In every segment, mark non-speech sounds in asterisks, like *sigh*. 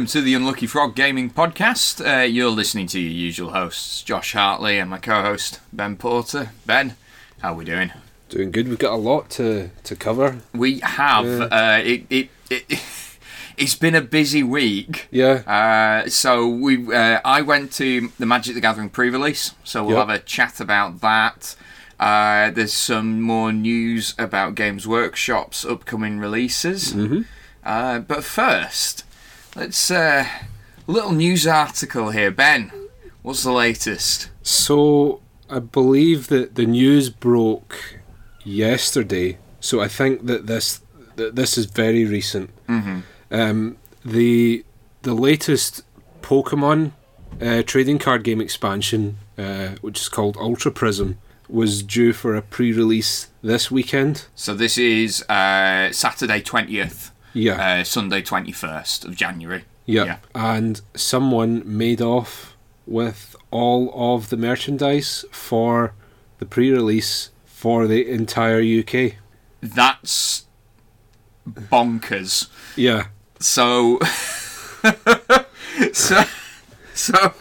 welcome to the Unlucky Frog Gaming Podcast. Uh, you're listening to your usual hosts, Josh Hartley and my co-host Ben Porter. Ben, how are we doing? Doing good. We've got a lot to, to cover. We have. Yeah. Uh, it, it, it, *laughs* it's been a busy week. Yeah. Uh, so we, uh, I went to the Magic the Gathering pre-release, so we'll Yep. have a chat about that. Uh, there's some more news about Games Workshop's upcoming releases. Mm-hmm. Uh, but first, let's uh, a little news article here. Ben, what's the latest? So I believe that the news broke yesterday. So I think that this that this is very recent. Mm-hmm. Um, the the latest Pokemon uh, trading card game expansion, uh, which is called Ultra Prism, was due for a pre-release this weekend. So this is uh, Saturday twentieth, Yeah. uh, Sunday twenty first of January. Yeah. Yeah. And someone made off with all of the merchandise for the pre release for the entire UK. That's bonkers. Yeah. So, *laughs* so, so,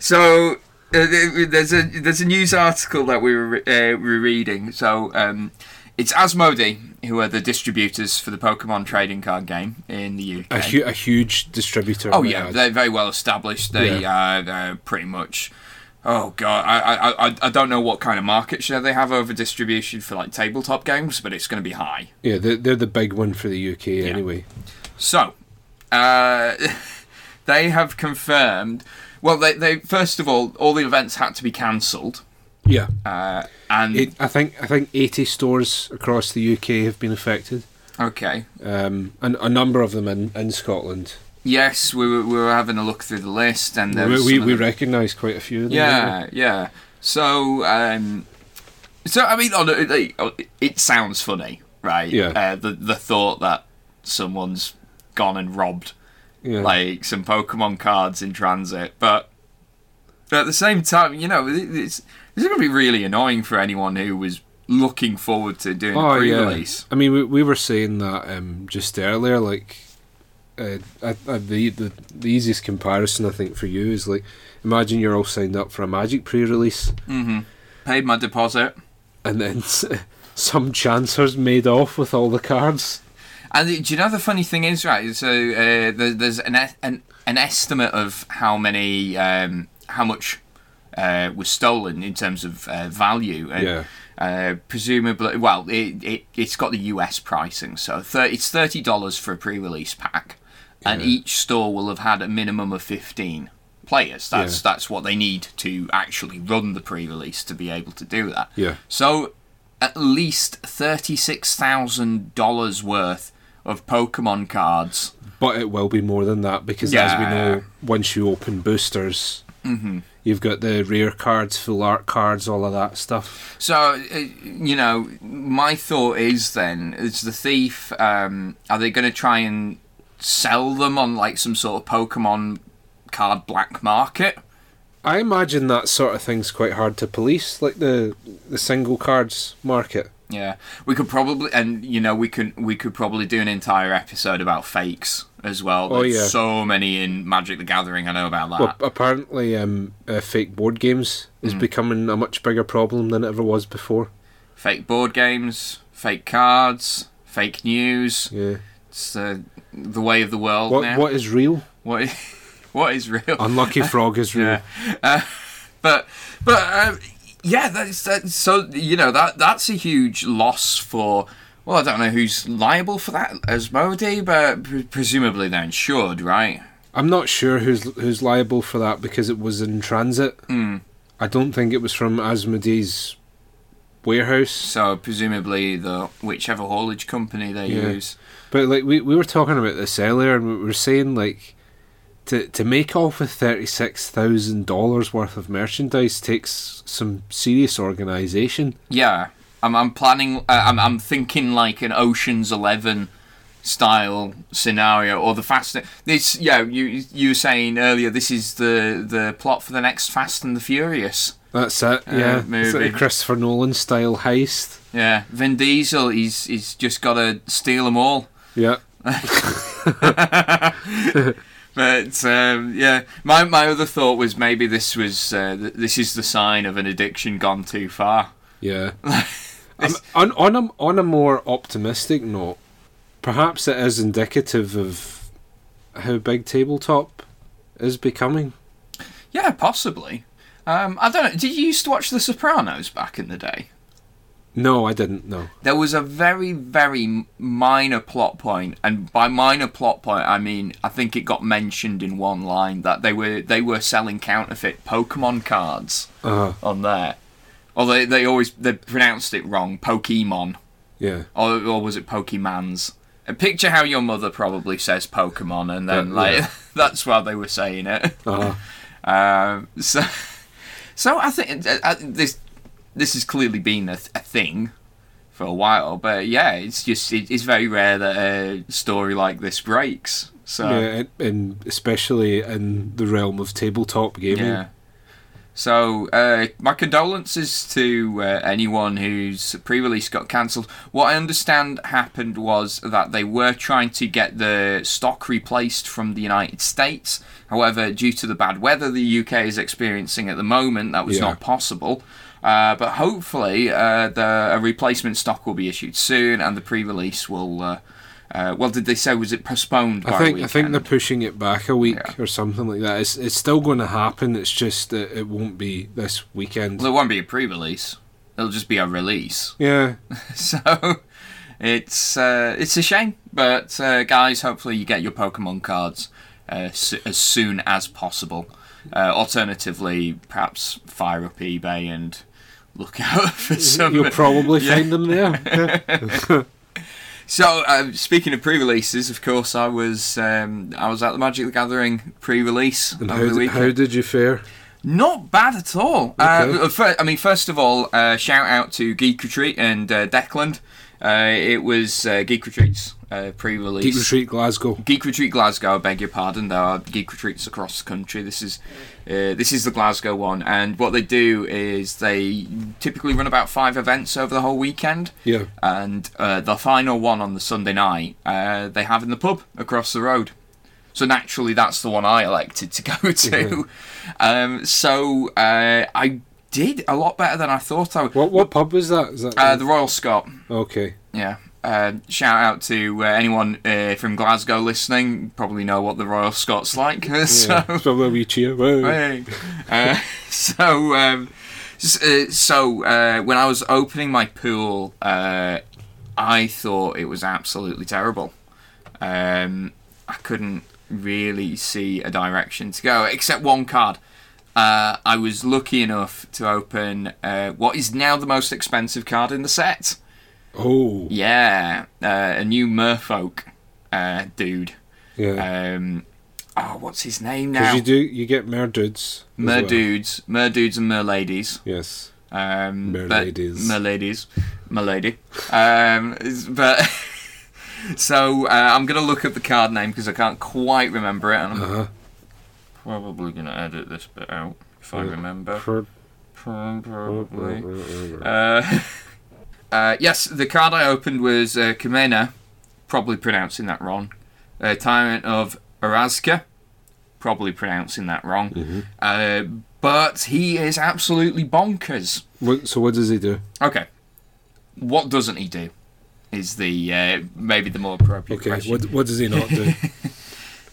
so uh, there's a there's a news article that we were uh, we were reading. So um, it's Asmodee who are the distributors for the Pokemon trading card game in the UK. A, hu- a huge distributor. oh yeah, they're very well established. They Yeah. uh, they're pretty much. Oh god, I, I I I don't know what kind of market share they have over distribution for like tabletop games, but it's going to be high. yeah, they're, they're the big one for the UK anyway. So, uh, *laughs* they have confirmed. Well, they, they first of all, all the events had to be cancelled, Yeah. uh, and It, I think I think 80 stores across the UK have been affected. okay, Um, and a number of them in, in Scotland. yes, we were, we were having a look through the list, and there We, we, we them- recognise quite a few of them. yeah, yeah. So, um, so I mean, on it, it- it sounds funny, right? Yeah. Uh, the the thought that someone's gone and robbed yeah. like some Pokemon cards in transit, but at the same time, you know, it- it's it's going to be really annoying for anyone who was looking forward to doing a Oh yeah. pre-release. I mean, we, we were saying that um, just earlier. Like, uh, I, I, the, the the easiest comparison I think for you is like, imagine you're all signed up for a Magic pre-release, hmm Paid my deposit, and then *laughs* some chancers made off with all the cards. and do you know the funny thing is right? So uh, there, there's an, an an estimate of how many um, how much uh, was stolen in terms of uh, value, and Yeah. Uh, presumably, well, it, it it's got the US pricing, so 30, it's thirty dollars for a pre-release pack, and Yeah. each store will have had a minimum of fifteen players. That's Yeah. that's what they need to actually run the pre-release to be able to do that. Yeah. So, at least thirty-six thousand dollars worth of Pokemon cards. But it will be more than that because, as we know, once you open boosters, hmm you've got the rare cards, full art cards, all of that stuff. So, uh, you know, my thought is then, is the thief, um, are they going to try and sell them on like some sort of Pokemon card black market? I imagine that sort of thing's quite hard to police, like the the single cards market. Yeah, we could probably, and you know, we could we could probably do an entire episode about fakes as well. Oh, There's yeah. so many in Magic the Gathering. I know about that. Well, apparently, um, uh, fake board games is Mm. becoming a much bigger problem than it ever was before. fake board games, fake cards, fake news. Yeah. It's uh, the way of the world What now. what is real? What is, *laughs* what is real? Unlucky frog is *laughs* real. Yeah, uh, but but um, yeah, that's, that's so you know that that's a huge loss for. Well, I don't know who's liable for that, Asmodee, but pre- presumably they're insured, right? I'm not sure who's who's liable for that because it was in transit. Mm. I don't think it was from Asmodee's warehouse. So presumably the whichever haulage company they Yeah. use. But like we, we were talking about this earlier, and we were saying like to to make off with thirty six thousand dollars worth of merchandise takes some serious organisation. Yeah, I'm I'm planning. Uh, I'm I'm thinking like an Ocean's Eleven style scenario or the fast. This yeah, you you were saying earlier. This is the the plot for the next Fast and the Furious. That's it. yeah, it's like movie. a Christopher Nolan style heist. Yeah, Vin Diesel. He's he's just got to steal them all. Yeah, *laughs* *laughs* *laughs* but um, yeah, my my other thought was maybe this was uh, th- this is the sign of an addiction gone too far. Yeah. *laughs* On on a on a more optimistic note, perhaps it is indicative of how big tabletop is becoming. Yeah, possibly. Um, I don't know. Did you used to watch The Sopranos back in the day? No, I didn't. No. There was a very, very minor plot point, and by minor plot point, I mean I think it got mentioned in one line that they were they were selling counterfeit Pokemon cards Uh, on there. Or they, they always they pronounced it wrong, Pokemon, yeah. or, or was it Pokemans? And picture how your mother probably says Pokemon, and then Yeah, like yeah. *laughs* that's why they were saying it. Uh, *laughs* Um, so, *laughs* so I think uh, uh, this this has clearly been a, th- a thing for a while, but yeah, it's just it, it's very rare that a story like this breaks. So yeah, and, especially in the realm of tabletop gaming. yeah. So uh, my condolences to uh, anyone whose pre-release got cancelled. What I understand happened was that they were trying to get the stock replaced from the United States. However, due to the bad weather the UK is experiencing at the moment, that was Yeah. not possible. Uh, but hopefully, uh, the a replacement stock will be issued soon, and the pre-release will. Uh, uh, well, did they say was it postponed? By I a think I think they're pushing it back a week Yeah. or something like that. It's it's still going to happen. It's just that it won't be this weekend. Well, it won't be a pre-release. It'll just be a release. *laughs* Yeah, So it's uh, it's a shame, but uh, guys, hopefully you get your Pokemon cards uh, s- as soon as possible. Uh, alternatively, perhaps fire up eBay and look out *laughs* for some. you'll probably Yeah. find them there. *laughs* So, uh, speaking of pre-releases, of course, I was um, I was at the Magic the Gathering pre-release and how, the d- how did you fare? Not bad at all. Okay. Uh, fir- I mean, first of all, uh, shout out to Geek Retreat and uh, Declan. Uh, it was uh, Geek Retreat's uh, pre-release. Geek Retreat Glasgow. Geek Retreat Glasgow. I beg your pardon. There are Geek Retreats across the country. This is uh, this is the Glasgow one, and what they do is they typically run about five events over the whole weekend, Yeah. and uh, the final one on the Sunday night uh, they have in the pub across the road. So naturally, that's the one I elected to go *laughs* to. Um, so uh, I did a lot better than I thought I would. What what pub was that? Is that Uh, the Royal Scot. okay? Yeah. Uh, shout out to uh, anyone uh, from Glasgow listening. Probably know what the Royal Scots like. *laughs* Yeah. so, Probably a wee cheer. *laughs* Hey. uh, so, um, uh, so uh, when I was opening my pool, uh, I thought it was absolutely terrible. Um, I couldn't really see a direction to go, except one card. Uh, I was lucky enough to open uh, what is now the most expensive card in the set. Oh, Yeah, uh, a new Merfolk uh, dude. yeah. Um, oh, what's his name Because now? you do you get merdudes. as well. Merdudes, Merdudes and Merladies. Yes. Um, Merladies. Merladies. Merlady. Um, but *laughs* so uh, I'm gonna look up the card name because I can't quite remember it, and I'm Uh probably gonna edit this bit out if I remember. For Probably. Uh, *laughs* uh, yes, the card I opened was uh, Kumena, probably pronouncing that wrong. Uh, Tyrant of Orazca, probably pronouncing that wrong. Mm-hmm. Uh, but he is absolutely bonkers. What, so what does he do? Okay, what doesn't he do? Is the uh, maybe the more appropriate Okay. question. What what does he not do? *laughs*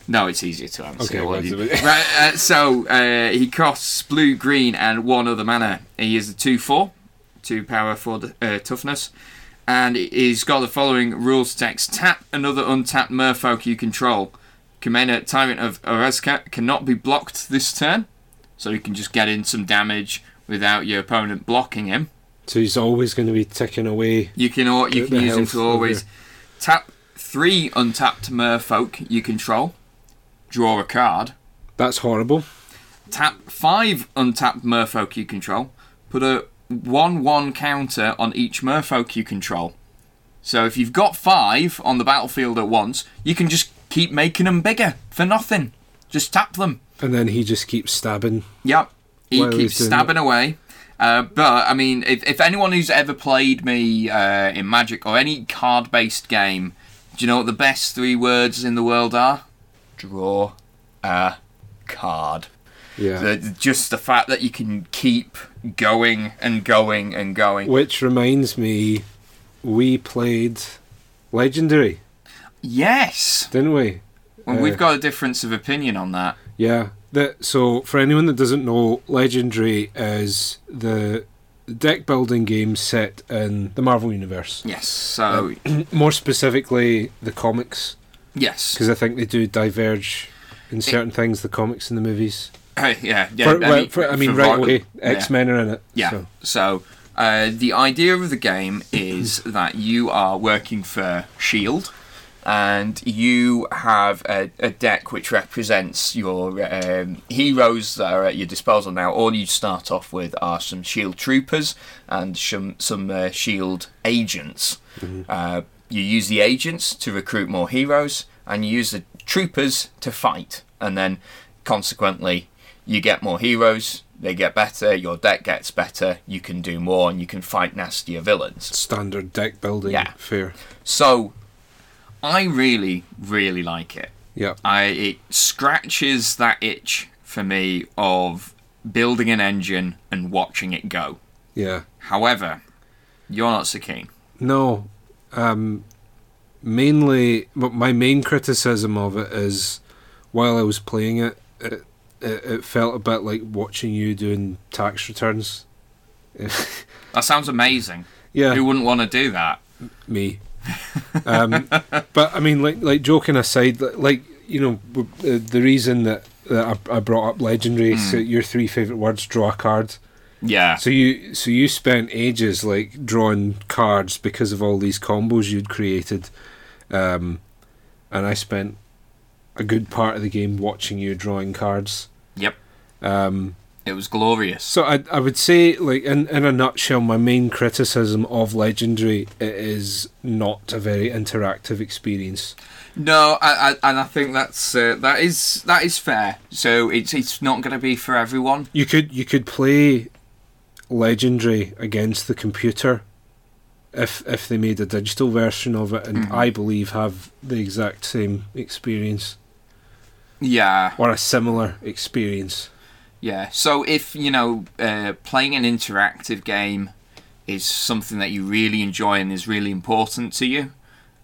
No, it's easier to answer. Okay, you- right, uh, so uh, he costs blue, green, and one other mana. He is a 2 4, 2 power, 4 uh, toughness. And he's got the following rules text Tap another untapped merfolk you control. Kumena, Tyrant of Orazca, cannot be blocked this turn. So you can just get in some damage without your opponent blocking him. so he's always going to be ticking away. You can you can use him to always tap three untapped merfolk you control, draw a card. That's horrible. Tap five untapped merfolk you control. Put a 1 1 counter on each merfolk you control. So if you've got five on the battlefield at once, you can just keep making them bigger for nothing. Just tap them. And then he just keeps stabbing. Yep. He keeps stabbing away. Uh, but, I mean, if, if anyone who's ever played me uh, in Magic or any card based game, do you know what the best three words in the world are? Draw a card. Yeah. The, just the fact that you can keep going and going and going. Which reminds me, we played Legendary, Yes. didn't we? Well, Uh, we've got a difference of opinion on that. Yeah. That so for anyone that doesn't know, Legendary is the deck building game set in the Marvel universe. Yes. So *clears throat* More specifically, the comics, yes. because I think they do diverge in certain things. The comics and the movies. Uh, yeah. Yeah. For- well, for- I mean, for right away, X Men are in it. Yeah. so- So, uh, the idea of the game is *clears throat* that you are working for Shield, and you have a, a deck which represents your um, heroes that are at your disposal. Now, all you start off with are some Shield troopers and some some uh, Shield agents. Uh, you use the agents to recruit more heroes, and you use the troopers to fight, and then consequently you get more heroes, they get better, your deck gets better, you can do more, and you can fight nastier villains. standard deck building. Yeah. Fair. So, I really, really like it. Yeah. I it scratches that itch for me of building an engine and watching it go. Yeah. However, you're not so keen. No. Um, mainly, my main criticism of it is while I was playing it, it, it, it felt a bit like watching you doing tax returns. *laughs* That sounds amazing. yeah, Who wouldn't want to do that? me. Um, but I mean, like, like joking aside, like you know, uh, the reason that, that I, I brought up legendary, so your three favorite words, draw a card. Yeah. So you so you spent ages like drawing cards because of all these combos you'd created, um, and I spent a good part of the game watching you drawing cards. Yep. Um, It was glorious. so I I would say like in in a nutshell, my main criticism of Legendary it is not a very interactive experience. No, I, I, and I think that's uh, that is that is fair. So it's it's not going to be for everyone. You could you could play Legendary against the computer if if they made a digital version of it, and Mhm. I believe have the exact same experience Yeah, or a similar experience. yeah. So if you know uh, playing an interactive game is something that you really enjoy and is really important to you,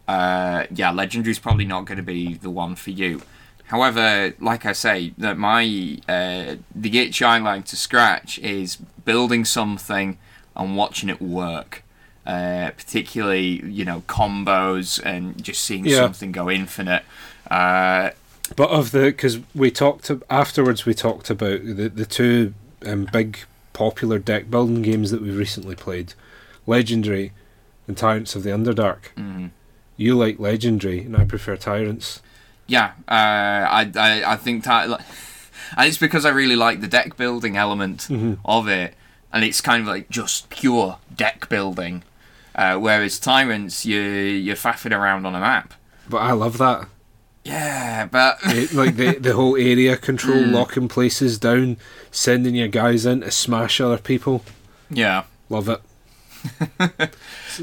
uh, yeah, Legendary is probably not going to be the one for you. However, like I say, that my uh, the itch I like to scratch is building something and watching it work. Uh, particularly, you know, combos and just seeing Yeah. something go infinite. Uh, But of the because we talked afterwards, we talked about the the two um, big popular deck building games that we've recently played, Legendary and Tyrants of the Underdark. mm. You like Legendary, and I prefer Tyrants. Yeah, uh, I, I I think that, like, and it's because I really like the deck building element Mhm. of it, and it's kind of like just pure deck building. Uh, whereas Tyrants, you you're faffing around on a map. But I love that. Yeah, but It- like the the whole area control, Mm. locking places down, sending your guys in to smash other people. yeah. Love it. *laughs*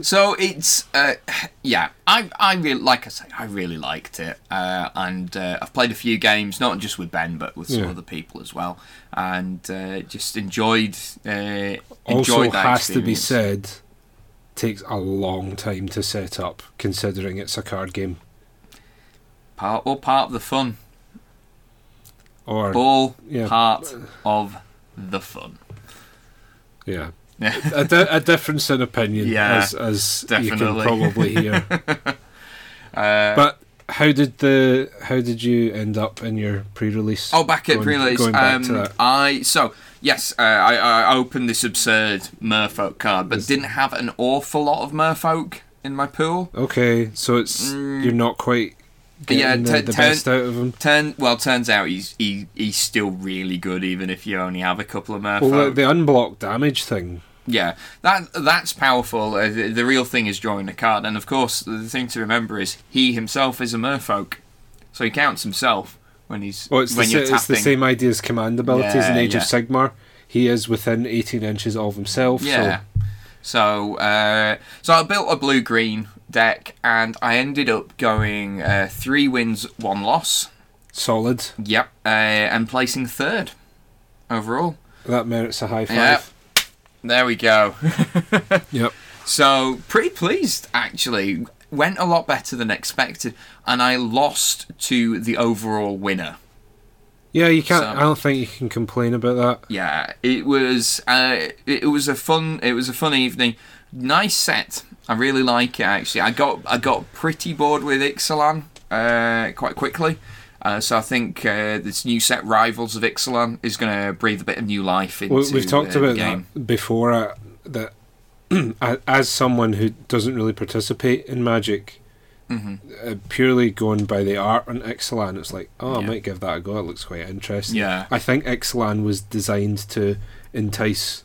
So it's uh, yeah, I I really like I say I really liked it, uh, and uh, I've played a few games, not just with Ben, but with some Yeah. other people as well, and uh, just enjoyed uh, Also, enjoyed that has to be said, takes a long time to set up, considering it's a card game. part or part of the fun. Or all yeah, part of the fun. Yeah. A, di- a difference in opinion, Yeah, as as you can probably hear. *laughs* Uh, but how did the how did you end up in your pre-release? oh, back at going- pre-release. going back Um, to that. I so yes, uh, I, I opened this absurd Merfolk card, but didn't have an awful lot of Merfolk in my pool. Okay, so it's Mm. you're not quite Yeah, the, t- the turn- best out of him. Turn well, turns out he's he, he's still really good, even if you only have a couple of Merfolk. Well, the, the unblocked damage thing. Yeah, that that's powerful. Uh, the, the real thing is drawing a card, and of course, the thing to remember is he himself is a Merfolk, so he counts himself when he's Well, it's, the, when sa- you're it's the same idea as command abilities in Yeah, Age of yeah. Sigmar. He is within 18 inches of himself. Yeah. So, uh, so I built a blue green deck, and I ended up going uh, three wins, one loss. Solid. Yep, uh, and placing third overall. That merits a high five. Yep. There we go. *laughs* Yep. So pretty pleased actually. Went a lot better than expected, and I lost to the overall winner. Yeah, you can't. So- I don't think you can complain about that. Yeah, it was. Uh, it was a fun. It was a fun evening. Nice set. I really like it actually. I got I got pretty bored with Ixalan uh, quite quickly. Uh, so I think uh, this new set, Rivals of Ixalan, is going to breathe a bit of new life into We, we've talked about game. that before. Uh, that *clears throat* as someone who doesn't really participate in Magic, Mhm. uh, purely going by the art on Ixalan, it's like, oh, I Yeah. might give that a go. It looks quite interesting. Yeah, I think Ixalan was designed to entice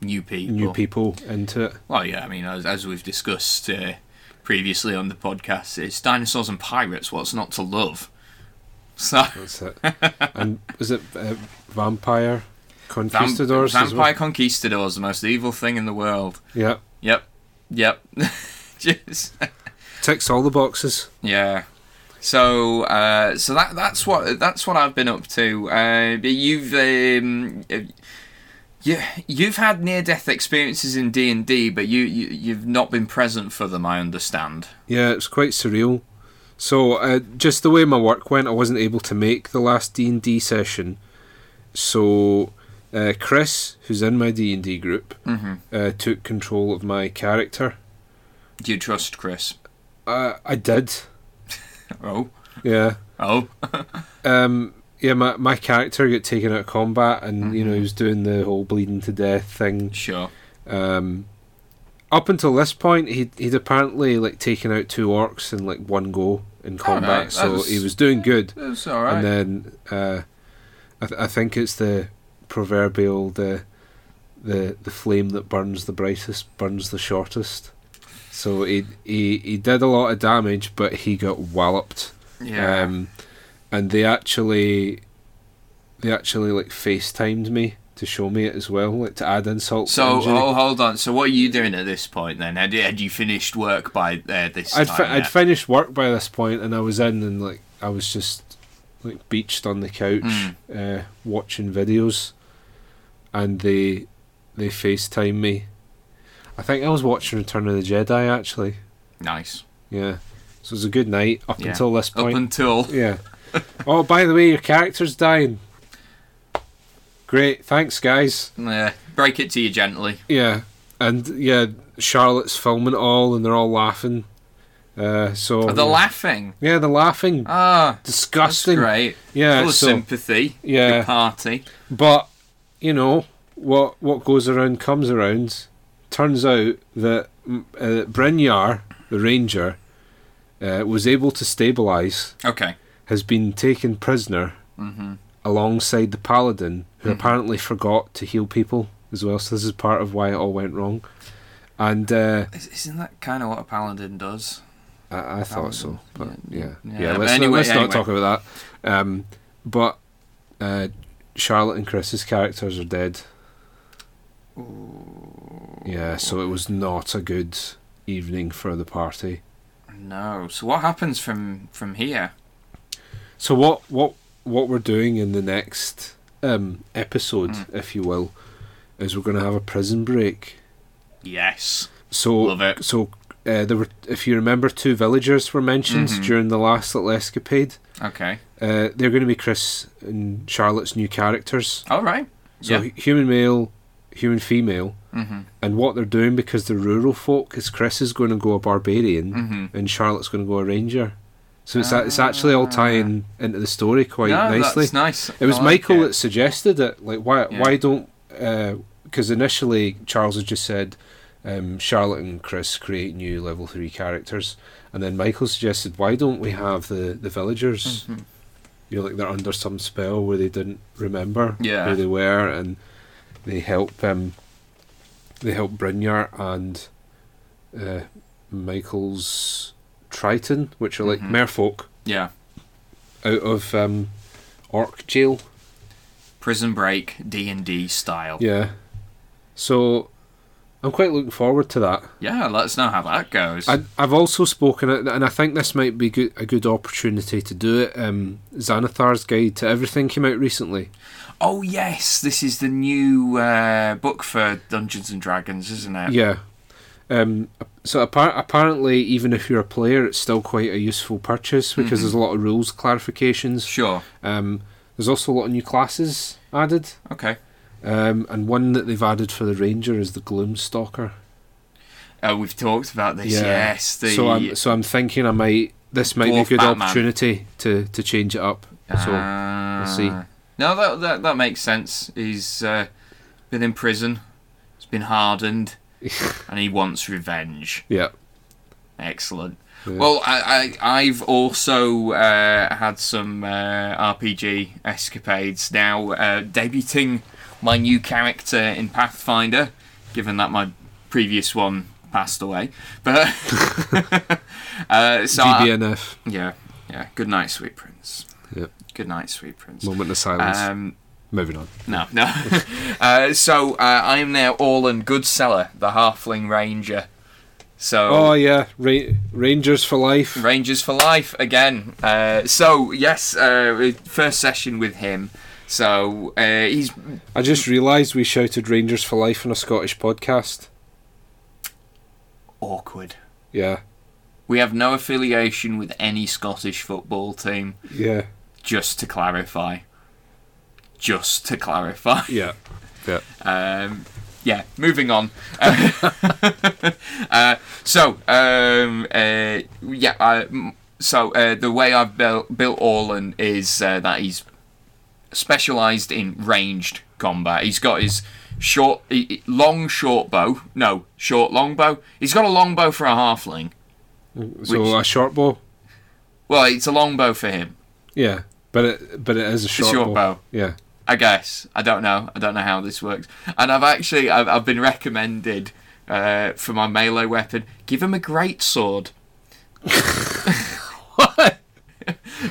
new people. new people into it. Well, yeah. I mean, as, as we've discussed uh, previously on the podcast, it's dinosaurs and pirates. What's not to love? So *laughs* That's it. and is it uh, vampire conquistadors as vampire well? conquistadors, the most evil thing in the world. Yep. Yep. Yep. *laughs* Just ticks all the boxes. yeah. So uh, so that that's what that's what I've been up to. Uh, you've um, you you've had near death experiences in D and D, but you, you you've not been present for them. I understand. Yeah, it's quite surreal. So, uh, just the way my work went, I wasn't able to make the last D and D session. So, uh, Chris, who's in my D and D group, Mm-hmm. uh, took control of my character. Do you trust Chris? Uh, I did. *laughs* Oh Yeah. oh. *laughs* Um, yeah, my my character got taken out of combat, and you know he Mhm. was doing the whole bleeding to death thing. Sure. Um, up until this point, he'd he'd apparently like taken out two orcs in like one go in combat, Alright, so that's- he was doing good. That's all right. And then uh, I, th- I think it's the proverbial the the the flame that burns the brightest burns the shortest. So he he he did a lot of damage, but he got walloped. yeah. Um, and they actually they actually like FaceTimed me to show me it as well, like to add insult. to so oh, hold on. So what are you doing at this point then? Had, had you finished work by uh, this I'd time? fi- I'd finished work by this point, and I was in and like I was just like beached on the couch Mm. uh, watching videos, and they they FaceTime me. I think I was watching Return of the Jedi actually. nice. Yeah, so it was a good night up Yeah. until this Up point. until yeah. *laughs* oh, by the way, your character's dying. Great, thanks, guys. uh, break it to you gently. Yeah, and yeah, Charlotte's filming it all, and they're all laughing. Uh, so Oh, they're laughing. yeah, they're laughing. Ah, that's Disgusting. great. Yeah, Full of sympathy. yeah. Party. but you know what? What goes around comes around. Turns out that uh, Brynjar, the ranger, uh, was able to stabilize. Okay. Has been taken prisoner hmm alongside the paladin, who Mhm. apparently forgot to heal people as well. So this is part of why it all went wrong. And uh, Isn't that kind of what a paladin does? I, I thought so, but yeah, yeah, yeah. yeah, but let's anyway- not, let's anyway. not talk about that. Um, but uh, Charlotte and Chris's characters are dead. Yeah, so it was not a good evening for the party. No. So what happens from from here? So what what what we're doing in the next um, episode, Mm. if you will, is we're going to have a prison break. Yes. So Love it. so uh, there were, if you remember, two villagers were mentioned Mhm. during the last little escapade. Okay. Uh, they're going to be Chris and Charlotte's new characters. All right. So yeah. human male, human female, hmm and what they're doing because they're rural folk is Chris is going to go a barbarian hmm and Charlotte's going to go a ranger. So it's it's actually all tying into the story quite no, nicely. That's nice. It was like Michael it. that suggested it. Like, why Yeah. why don't? Because initially Charles had just said um, Charlotte and Chris create new level three characters, and then Michael suggested why don't we have the the villagers? Mhm. You know, like they're under some spell where they didn't remember Yeah. who they were, and they help um, they help Brynjar and uh, Michael's Triton, which are like Mhm. merfolk Yeah. out of um, Orc jail. Prison Break D and D style. Yeah. So I'm quite looking forward to that. Yeah, let us know how that goes. I, I've also spoken, and I think this might be good, a good opportunity to do it. Um, Xanathar's Guide to Everything came out recently. oh yes, this is the new uh, book for Dungeons and Dragons, isn't it? Yeah. Um, so appar- apparently, even if you're a player, it's still quite a useful purchase because there's a lot of rules clarifications. Sure. Um, there's also a lot of new classes added, Okay. um, and one that they've added for the ranger is the Gloomstalker. Uh, we've talked about this. Yeah. Yes. The So I'm so I'm thinking I might this might be a good Batman. opportunity to to change it up. So Ah. see. No, that, that that makes sense. He's uh, been in prison. He's been hardened, *laughs* and he wants revenge. yeah, Excellent. Yeah. Well, I, I I've also uh, had some uh, RPG escapades now, uh, debuting my new character in Pathfinder, given that my previous one passed away. But *laughs* uh, so I- GBNF yeah, yeah. Good night, sweet prince. Yep. Good night, sweet prince. moment of silence. Um, Moving on. no, no. *laughs* uh, so uh, I am now Orlan Goodseller, the Halfling Ranger. So Oh yeah, Ra- Rangers for life. Rangers for life again. Uh, so yes, uh, first session with him. So uh, he's I just realised we shouted Rangers for life on a Scottish podcast. awkward. Yeah, We have no affiliation with any Scottish football team. yeah, Just to clarify. Just to clarify. *laughs* yeah, yeah. Um, yeah, moving on. *laughs* uh, so, um, uh, yeah, I, so uh, the way I've built, built Orlan is uh, that he's specialised in ranged combat. He's got his short, long short bow. No, short long bow. He's got a long bow for a halfling. So Which- a short bow. Well, it's a long bow for him. Yeah, but it but it is a short, short bow. bow. Yeah. I guess I don't know. I don't know how this works. And I've actually I've, I've been recommended uh, for my melee weapon. Give him a great sword. *laughs* What?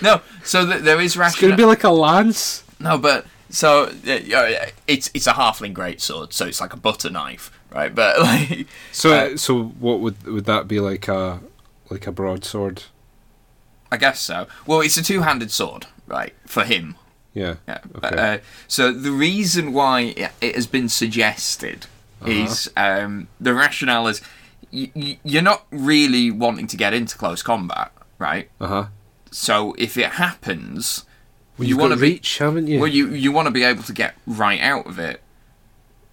No, so th- there is It's gonna be like a lance. no, but so uh, yeah, it's it's a halfling great sword, so it's like a butter knife, right? But *laughs* like, So Uh, so what would would that be like a like a broadsword? I guess so. Well, it's a two-handed sword, right? For him, Yeah. Yeah. But, Okay. uh, so the reason why it- has been suggested Uh-huh. is um, the rationale is y- y- you're not really wanting to get into close combat, right? Uh huh. So if it happens, Well, You wanna got be- haven't you? well, you you want to be able to get right out of it.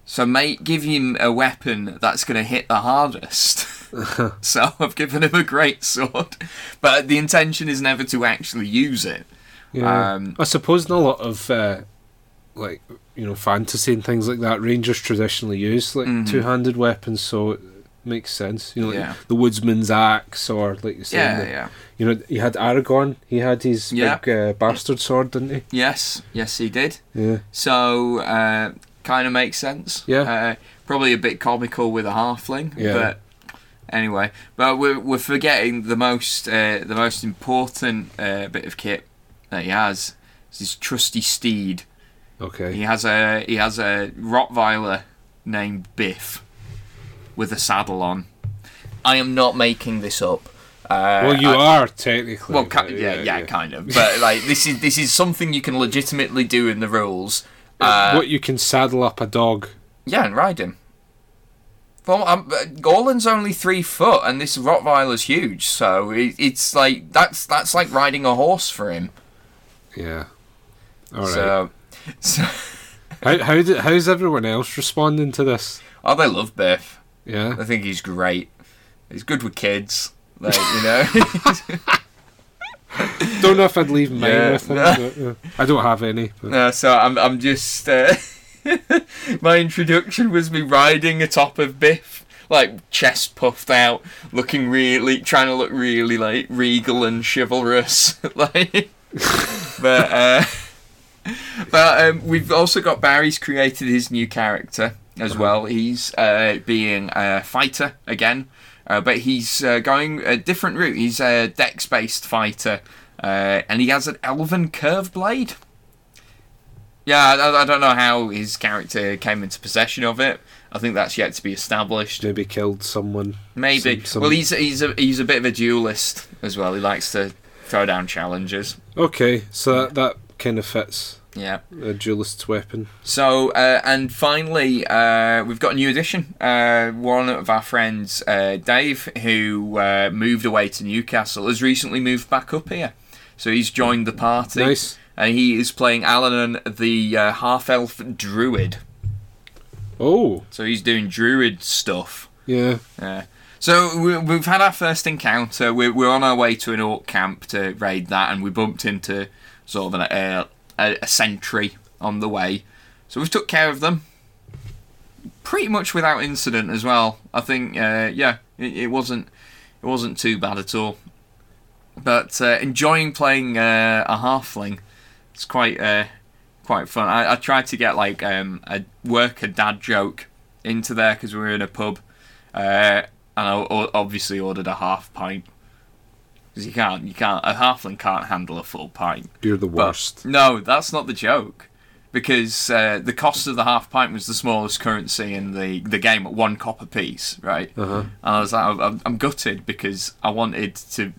So, mate, give him a weapon that's going to hit the hardest. *laughs* so I've given him a great sword, but the intention is never to actually use it. Yeah. Um, I suppose in a lot of uh, like you know fantasy and things like that, rangers traditionally use like Mhm. two-handed weapons, so it makes sense. You know, like Yeah. the woodsman's axe, or like you said, yeah, the- yeah. you know, you had Aragorn. He had his Yeah. big uh, bastard sword, didn't he? Yes, yes, he did. Yeah. So, uh, kind of makes sense. Yeah. Uh, probably a bit comical with a halfling. Yeah. But anyway, but we're, we're forgetting the most uh, the most important uh, bit of kit that he has. Is his trusty steed. Okay. He has a he has a Rottweiler named Biff with a saddle on. I am not making this up. Uh, well, you I- are technically. well, ki- but yeah, yeah, kind of. But like, this is this is something you can legitimately do in the rules. Uh, what you can saddle up a dog. Yeah, and ride him. Well, um, uh, only three foot, and this Rottweiler's huge, so it, it's like that's that's like riding a horse for him. Yeah. All right. So, so *laughs* how how did, how's everyone else responding to this? oh, they love Biff. Yeah. I think he's great. He's good with kids, like you *laughs* know. *laughs* Don't know if I'd leave mine Yeah. with him. But, uh, I don't have any. But. no, so I'm I'm just uh, my introduction was me riding atop of Biff, like chest puffed out, looking really, trying to look really like regal and chivalrous, like. But uh, *laughs* but um, we've also got Barry's created his new character as well. He's uh, being a fighter again, uh, but he's uh, going a different route. He's a dex-based fighter, uh, and he has an elven curve blade. Yeah, I, I don't know how his character came into possession of it. I think that's yet to be established. Maybe killed someone. Maybe. Some- some- Well, he's he's a he's a bit of a duelist as well. He likes to throw down challenges. Okay, so that, that kind of fits Yeah. a duelist's weapon. So, uh, and finally, uh, we've got a new addition. Uh, one of our friends, uh, Dave, who uh, moved away to Newcastle, has recently moved back up here. So he's joined the party. Nice. And he is playing Alan, the uh, half elf druid. Oh, So he's doing druid stuff. yeah. Yeah. So we- we've had our first encounter. We're, we're on our way to an orc camp to raid that, and we bumped into sort of an, a, a, a sentry on the way. So we've took care of them, pretty much without incident as well. I think, uh, yeah, it, it wasn't it wasn't too bad at all. But uh, enjoying playing uh, a halfling, it's quite uh, quite fun. I, I tried to get like um, a work a dad joke into there because we were in a pub. Uh, and I obviously ordered a half pint because you can't, you can't, a halfling can't handle a full pint. You're the But worst. no, that's not the joke, because uh, the cost of the half pint was the smallest currency in the the game at one copper piece, right? Uh huh. And I was like, I'm, I'm gutted because I wanted to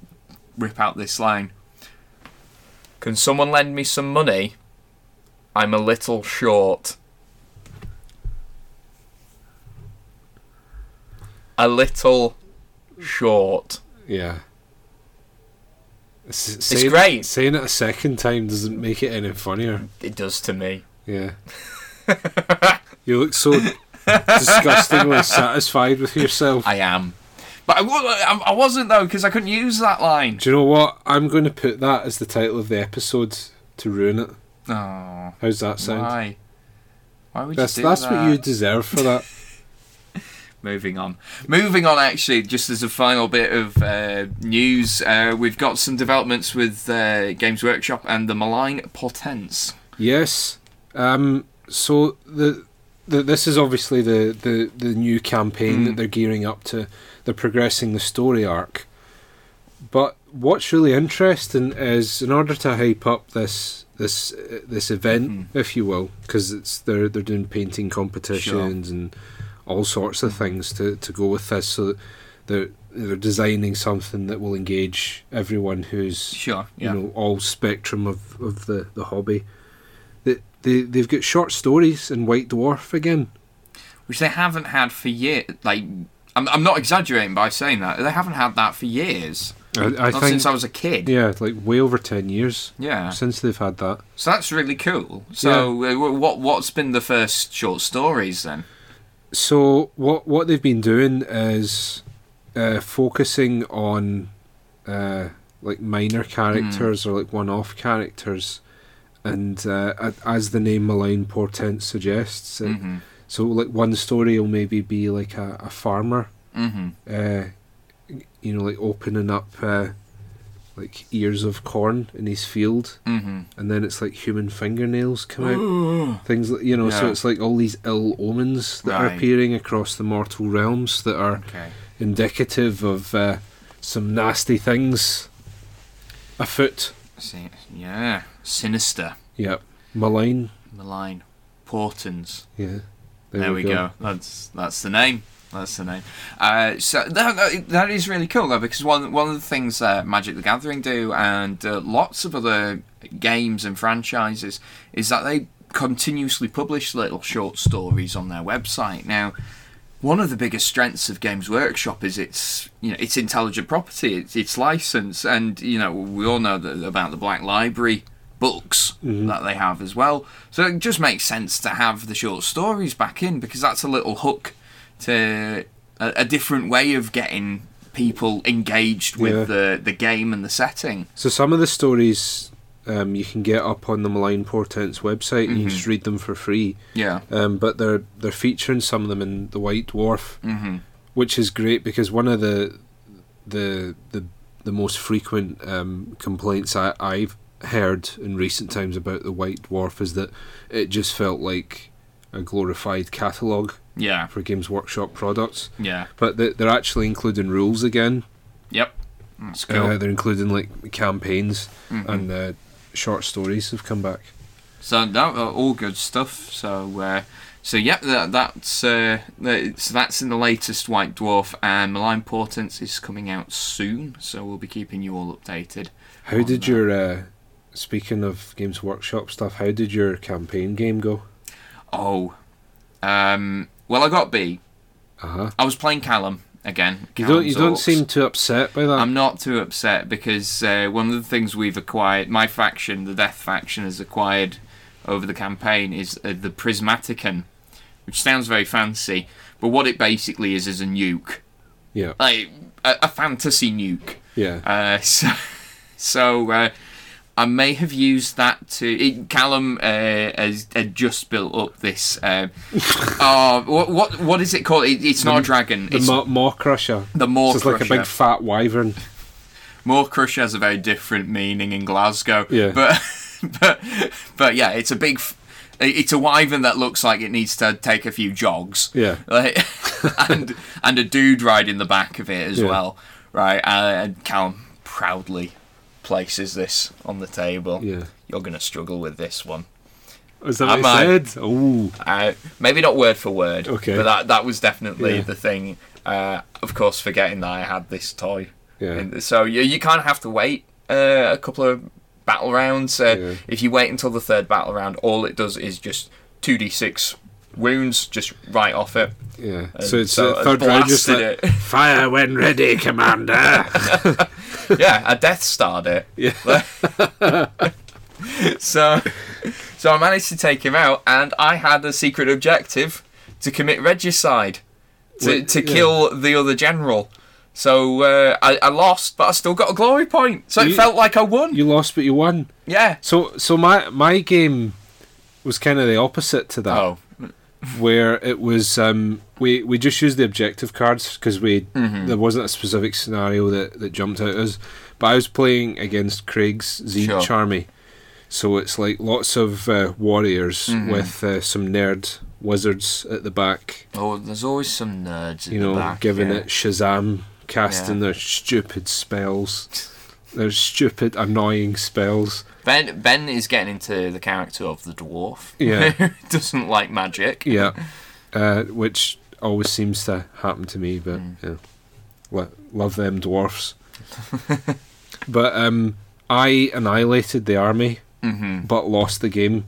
rip out this line. Can someone lend me some money? I'm a little short. A little short. Yeah. S- It's saying- great. Saying it a second time doesn't make it any funnier. It does to me. Yeah. *laughs* you look so disgustingly *laughs* satisfied with yourself. I am. But I, I I wasn't though because I couldn't use that line. Do you know what? I'm going to put that as the title of the episode to ruin it. Oh, How's that sound? why? Why would That's you do that's that? what you deserve for that. *laughs* Moving on. Moving on, actually, just as a final bit of uh, news, uh, we've got some developments with uh, Games Workshop and the Malign Portents. yes. Um. So the, the this is obviously the the the new campaign Mm. that they're gearing up to. They're progressing the story arc. But what's really interesting is, in order to hype up this this uh, this event, Mhm. if you will, because it's they're they're doing painting competitions and all sorts of things to, to go with this, so they're they're designing something that will engage everyone who's Sure, yeah. you know all spectrum of, of the, the hobby. They, they they've got short stories in White Dwarf again. Which they haven't had for years. Like, I'm, I'm not exaggerating by saying that. They haven't had that for years. I, I Not think since I was a kid. yeah, like way over ten years Yeah. since they've had that. So that's really cool. So, uh, what what's been the first short stories then? So what what they've been doing is uh, focusing on uh, like minor characters or like one-off characters, and uh, as the name Malign Portent suggests, it, hmm so like one story will maybe be like a, a farmer, hmm uh, you know, like opening up uh, like ears of corn in his field, hmm and then it's like human fingernails come out. things like you know so it's like all these ill omens that are appearing across the mortal realms that are Okay. indicative of uh, some nasty things afoot See, yeah. Sinister. yep malign Malign. Portents. yeah There, we go. That's that's the name. That's the name. Uh, so that, that- is really cool though, because one one of the things that Magic the Gathering do, and uh, lots of other games and franchises, is that they continuously publish little short stories on their website. Now, one of the biggest strengths of Games Workshop is its you know its intelligent property, its, its license, and you know we all know about the Black Library books Mhm. that they have as well. So it just makes sense to have the short stories back in because that's a little hook to a, a different way of getting people engaged with Yeah. the the game and the setting. so some of the stories um, you can get up on the malign portents website and you Mhm. just read them for free Yeah. um, but they're they're featuring some of them in the white dwarf hmm which is great because one of the the the the most frequent um, complaints I, I've heard in recent times about the White Dwarf is that it just felt like a glorified catalogue Yeah. for Games Workshop products. Yeah. But they- they're actually including rules again. Yep. That's cool. Uh, they're including like campaigns Mhm. and uh, short stories have come back. So that uh, all good stuff. So uh, So yep, that, that's uh, so that's in the latest White Dwarf, and Malign Portents is coming out soon. So we'll be keeping you all updated. How did that. your uh, speaking of Games Workshop stuff? How did your campaign game go? Oh, um, well I got B. Uh huh. I was playing Callum again. You don't. You don't Orcs. seem too upset by that. I'm not too upset because uh, one of the things we've acquired, my faction, the Death faction, has acquired over the campaign is uh, the Prismatican, which sounds very fancy, but what it basically is is a nuke, yeah. like a, a fantasy nuke. Yeah. Uh, *laughs* so, so uh, I may have used that to. It, Callum uh, has had just built up this. Um, *laughs* oh, what what what is it called? It, it's not a dragon. The it's Maw, Maw Crusher. the Maw So it's like a big fat wyvern. More crusher has a very different meaning in Glasgow. Yeah. But *laughs* but but yeah, it's a big. It's a wyvern that looks like it needs to take a few jogs. Yeah. Like, *laughs* and and a dude riding the back of it as Yeah. well, right? Uh, and Callum proudly places this on the table. Yeah. You're gonna struggle with this one. Is that I what. I said? Oh. Uh, maybe not word for word. Okay. But that that was definitely Yeah. the thing. Uh, of course, forgetting that I had this toy. Yeah. And so you, you kind of have to wait uh, a couple of battle rounds. Uh, Yeah. If you wait until the third battle round, all it does is just 2d6 wounds just right off it. Yeah. And So it's so third round just like, *laughs* fire when ready, Commander. *laughs* *laughs* yeah, I Death Starred it. yeah. *laughs* So, so I managed to take him out, and I had a secret objective to commit regicide, to, Wait, to yeah. kill the other general. So uh, I, I lost, but I still got a glory point. So it felt like I won. You lost, but you won. yeah. So so my my game was kind of the opposite to that. Oh. Where it was um, we we just used the objective cards because we Mhm. there wasn't a specific scenario that, that jumped out at us. But I was playing against Craig's Z Sure. Charmy, so it's like lots of uh, warriors Mhm. with uh, some nerd wizards at the back. Oh, there's always some nerds You know, the back. giving yeah. it Shazam, casting Yeah. their stupid spells, their stupid annoying spells. Ben Ben is getting into the character of the dwarf. Yeah. *laughs* doesn't like magic. Yeah, uh, which always seems to happen to me, but Mm. yeah, Lo- love them dwarfs. *laughs* but um, I annihilated the army, hmm but lost the game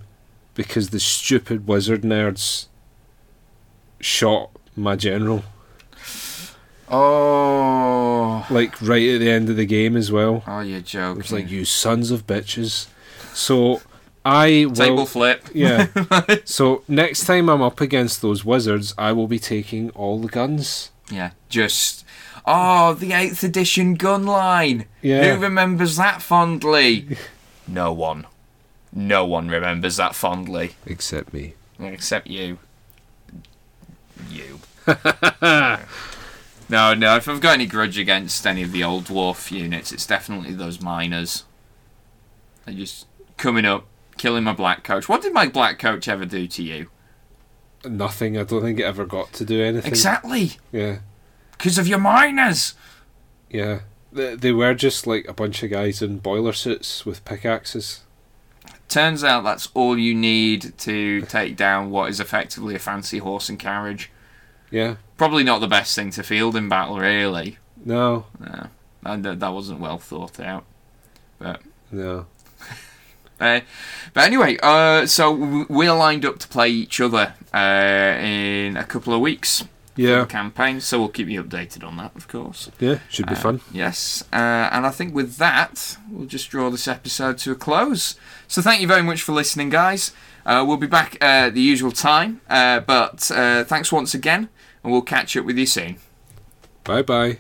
because the stupid wizard nerds shot my general, Oh. like right at the end of the game as well. Oh, you're joking. It like you sons of bitches. So I will. Table flip. Yeah. *laughs* so next time I'm up against those wizards, I will be taking all the guns. Yeah, just. Oh, the 8th edition gun line. Yeah. Who remembers that fondly? *laughs* no one. No one remembers that fondly. Except me. Except you. You. *laughs* no, no, if I've got any grudge against any of the old dwarf units, it's definitely those miners. They're just coming up, killing my black coach. What did my black coach ever do to you? Nothing. I don't think it ever got to do anything. Exactly. Yeah. Because of your miners. Yeah. They, they were just like a bunch of guys in boiler suits with pickaxes. Turns out that's all you need to take down what is effectively a fancy horse and carriage. Yeah. Probably not the best thing to field in battle, really. No. No, that, that wasn't well thought out. But. No. Uh, *laughs* but anyway, uh, so we're lined up to play each other uh, in a couple of weeks Yeah. campaign, so we'll keep you updated on that, of course. Yeah. Should be Uh, fun. Yes, uh, and I think with that, we'll just draw this episode to a close. So thank you very much for listening, guys. Uh, we'll be back uh, at the usual time, uh, but uh, thanks once again, and we'll catch up with you soon. Bye bye.